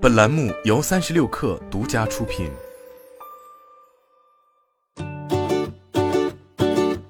本栏目由三十六氪独家出品。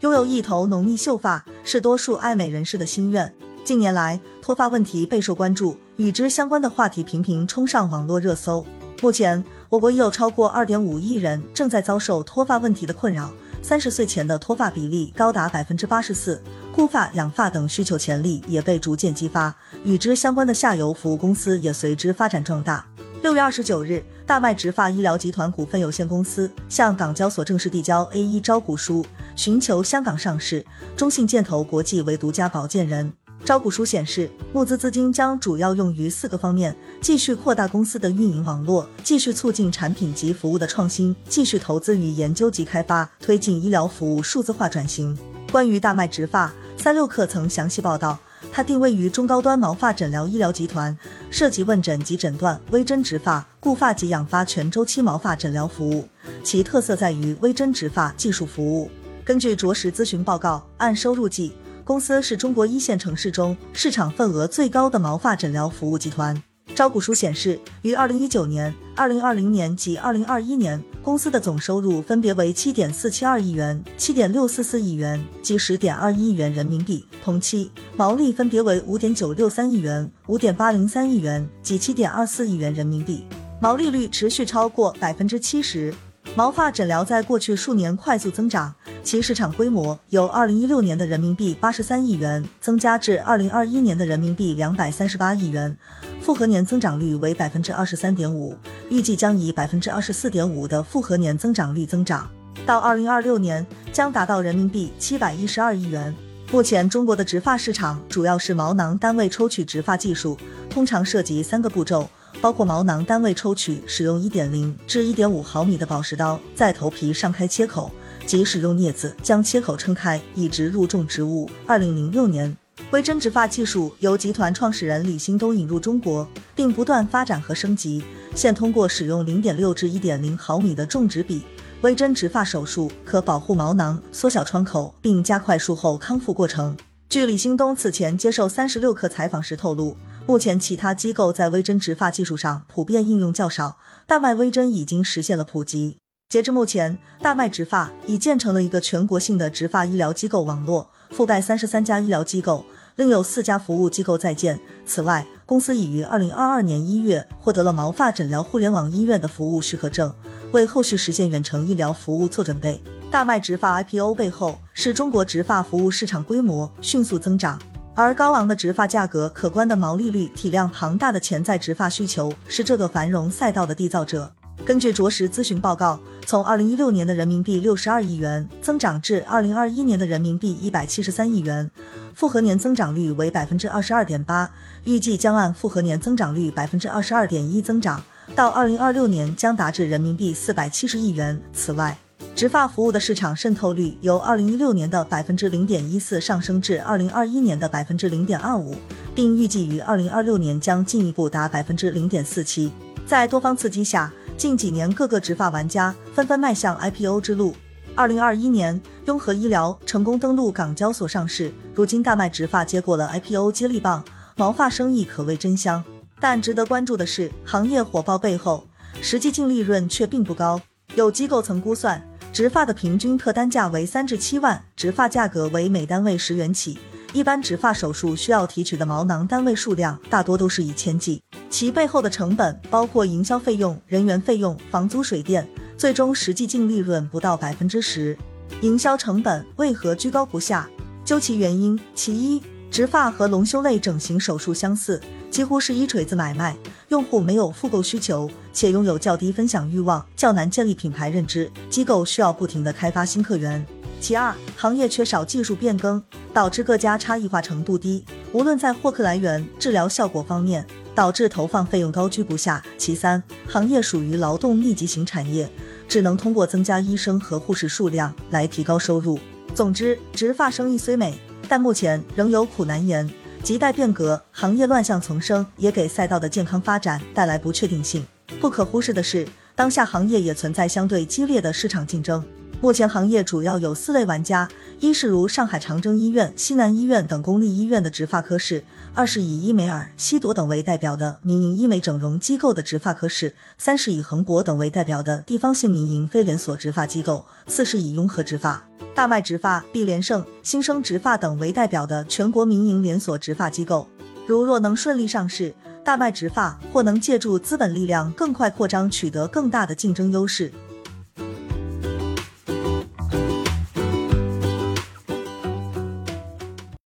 拥有一头浓密秀发是多数爱美人士的心愿。近年来，脱发问题备受关注，与之相关的话题频频冲上网络热搜。目前，我国已有超过二点五亿人正在遭受脱发问题的困扰，三十岁前的脱发比例高达百分之八十四，护发、养发等需求潜力也被逐渐激发，与之相关的下游服务公司也随之发展壮大。六月二十九日，大麦植发医疗集团股份有限公司向港交所正式递交 A 一招股书，寻求香港上市。中信建投国际为独家保荐人。招股书显示，募资资金将主要用于四个方面：继续扩大公司的运营网络，继续促进产品及服务的创新，继续投资与研究及开发，推进医疗服务数字化转型。关于大麦植发，三六氪曾详细报道，它定位于中高端毛发诊疗医疗集团，涉及问诊及诊断、微针植发、固发及养发全周期毛发诊疗服务。其特色在于微针植发技术服务。根据着实咨询报告，按收入计。公司是中国一线城市中市场份额最高的毛发诊疗服务集团。招股书显示，于二零一九年、二零二零年及二零二一年，公司的总收入分别为七点四七二亿元、七点六四四亿元及十点二一亿元人民币。同期毛利分别为五点九六三亿元、五点八零三亿元及七点二四亿元人民币，毛利率持续超过百分之七十。毛发诊疗在过去数年快速增长。其市场规模由二零一六年的人民币八十三亿元增加至二零二一年的人民币两百三十八亿元，复合年增长率为百分之二十三点五，预计将以百分之二十四点五的复合年增长率增长，到二零二六年将达到人民币七百一十二亿元。目前中国的植发市场主要是毛囊单位抽取植发技术，通常涉及三个步骤，包括毛囊单位抽取，使用一点零至一点五毫米的宝石刀在头皮上开切口。即使用镊子将切口撑开，以植入种植物。二零零六年，微针植发技术由集团创始人李兴东引入中国，并不断发展和升级。现通过使用零点六至一点零毫米的种植笔，微针植发手术可保护毛囊、缩小创口，并加快术后康复过程。据李兴东此前接受三十六氪采访时透露，目前其他机构在微针植发技术上普遍应用较少，大麦微针已经实现了普及。截至目前，大麦植发已建成了一个全国性的植发医疗机构网络，覆盖三十三家医疗机构，另有四家服务机构在建。此外，公司已于二零二二年一月获得了毛发诊疗互联网医院的服务许可证，为后续实现远程医疗服务做准备。大麦植发 IPO 背后是中国植发服务市场规模迅速增长，而高昂的植发价格、可观的毛利率、体量庞大的潜在植发需求，是这个繁荣赛道的缔造者。根据着实咨询报告，从二零一六年的人民币六十二亿元增长至二零二一年的人民币一百七十三亿元，复合年增长率为百分之二十二点八，预计将按复合年增长率百分之二十二点一增长，到二零二六年将达至人民币四百七十亿元。此外，植发服务的市场渗透率由二零一六年的百分之零点一四上升至二零二一年的百分之零点二五，并预计于二零二六年将进一步达百分之零点四七。在多方刺激下，近几年，各个植发玩家纷纷迈向 IPO 之路。二零二一年，雍和医疗成功登陆港交所上市。如今，大麦植发接过了 IPO 接力棒，毛发生意可谓真香。但值得关注的是，行业火爆背后，实际净利润却并不高。有机构曾估算，植发的平均客单价为三至七万，植发价格为每单位十元起。一般植发手术需要提取的毛囊单位数量大多都是以千计，其背后的成本包括营销费用、人员费用、房租、水电，最终实际净利润不到百分之十。营销成本为何居高不下？究其原因，其一，植发和隆胸类整形手术相似，几乎是一锤子买卖，用户没有复购需求，且拥有较低分享欲望，较难建立品牌认知，机构需要不停的开发新客源。其二，行业缺少技术变更。导致各家差异化程度低，无论在获客来源、治疗效果方面，导致投放费用高居不下。其三，行业属于劳动密集型产业，只能通过增加医生和护士数量来提高收入。总之，植发生意虽美，但目前仍有苦难言。亟待变革，行业乱象丛生，也给赛道的健康发展带来不确定性。不可忽视的是，当下行业也存在相对激烈的市场竞争。目前行业主要有四类玩家：一是如上海长征医院、西南医院等公立医院的植发科室；二是以伊美尔、西朵等为代表的民营医美整容机构的植发科室；三是以恒博等为代表的地方性民营非连锁植发机构；四是以雍和植发、大麦植发、碧莲盛、新生植发等为代表的全国民营连锁植发机构。如若能顺利上市，大麦植发或能借助资本力量更快扩张，取得更大的竞争优势。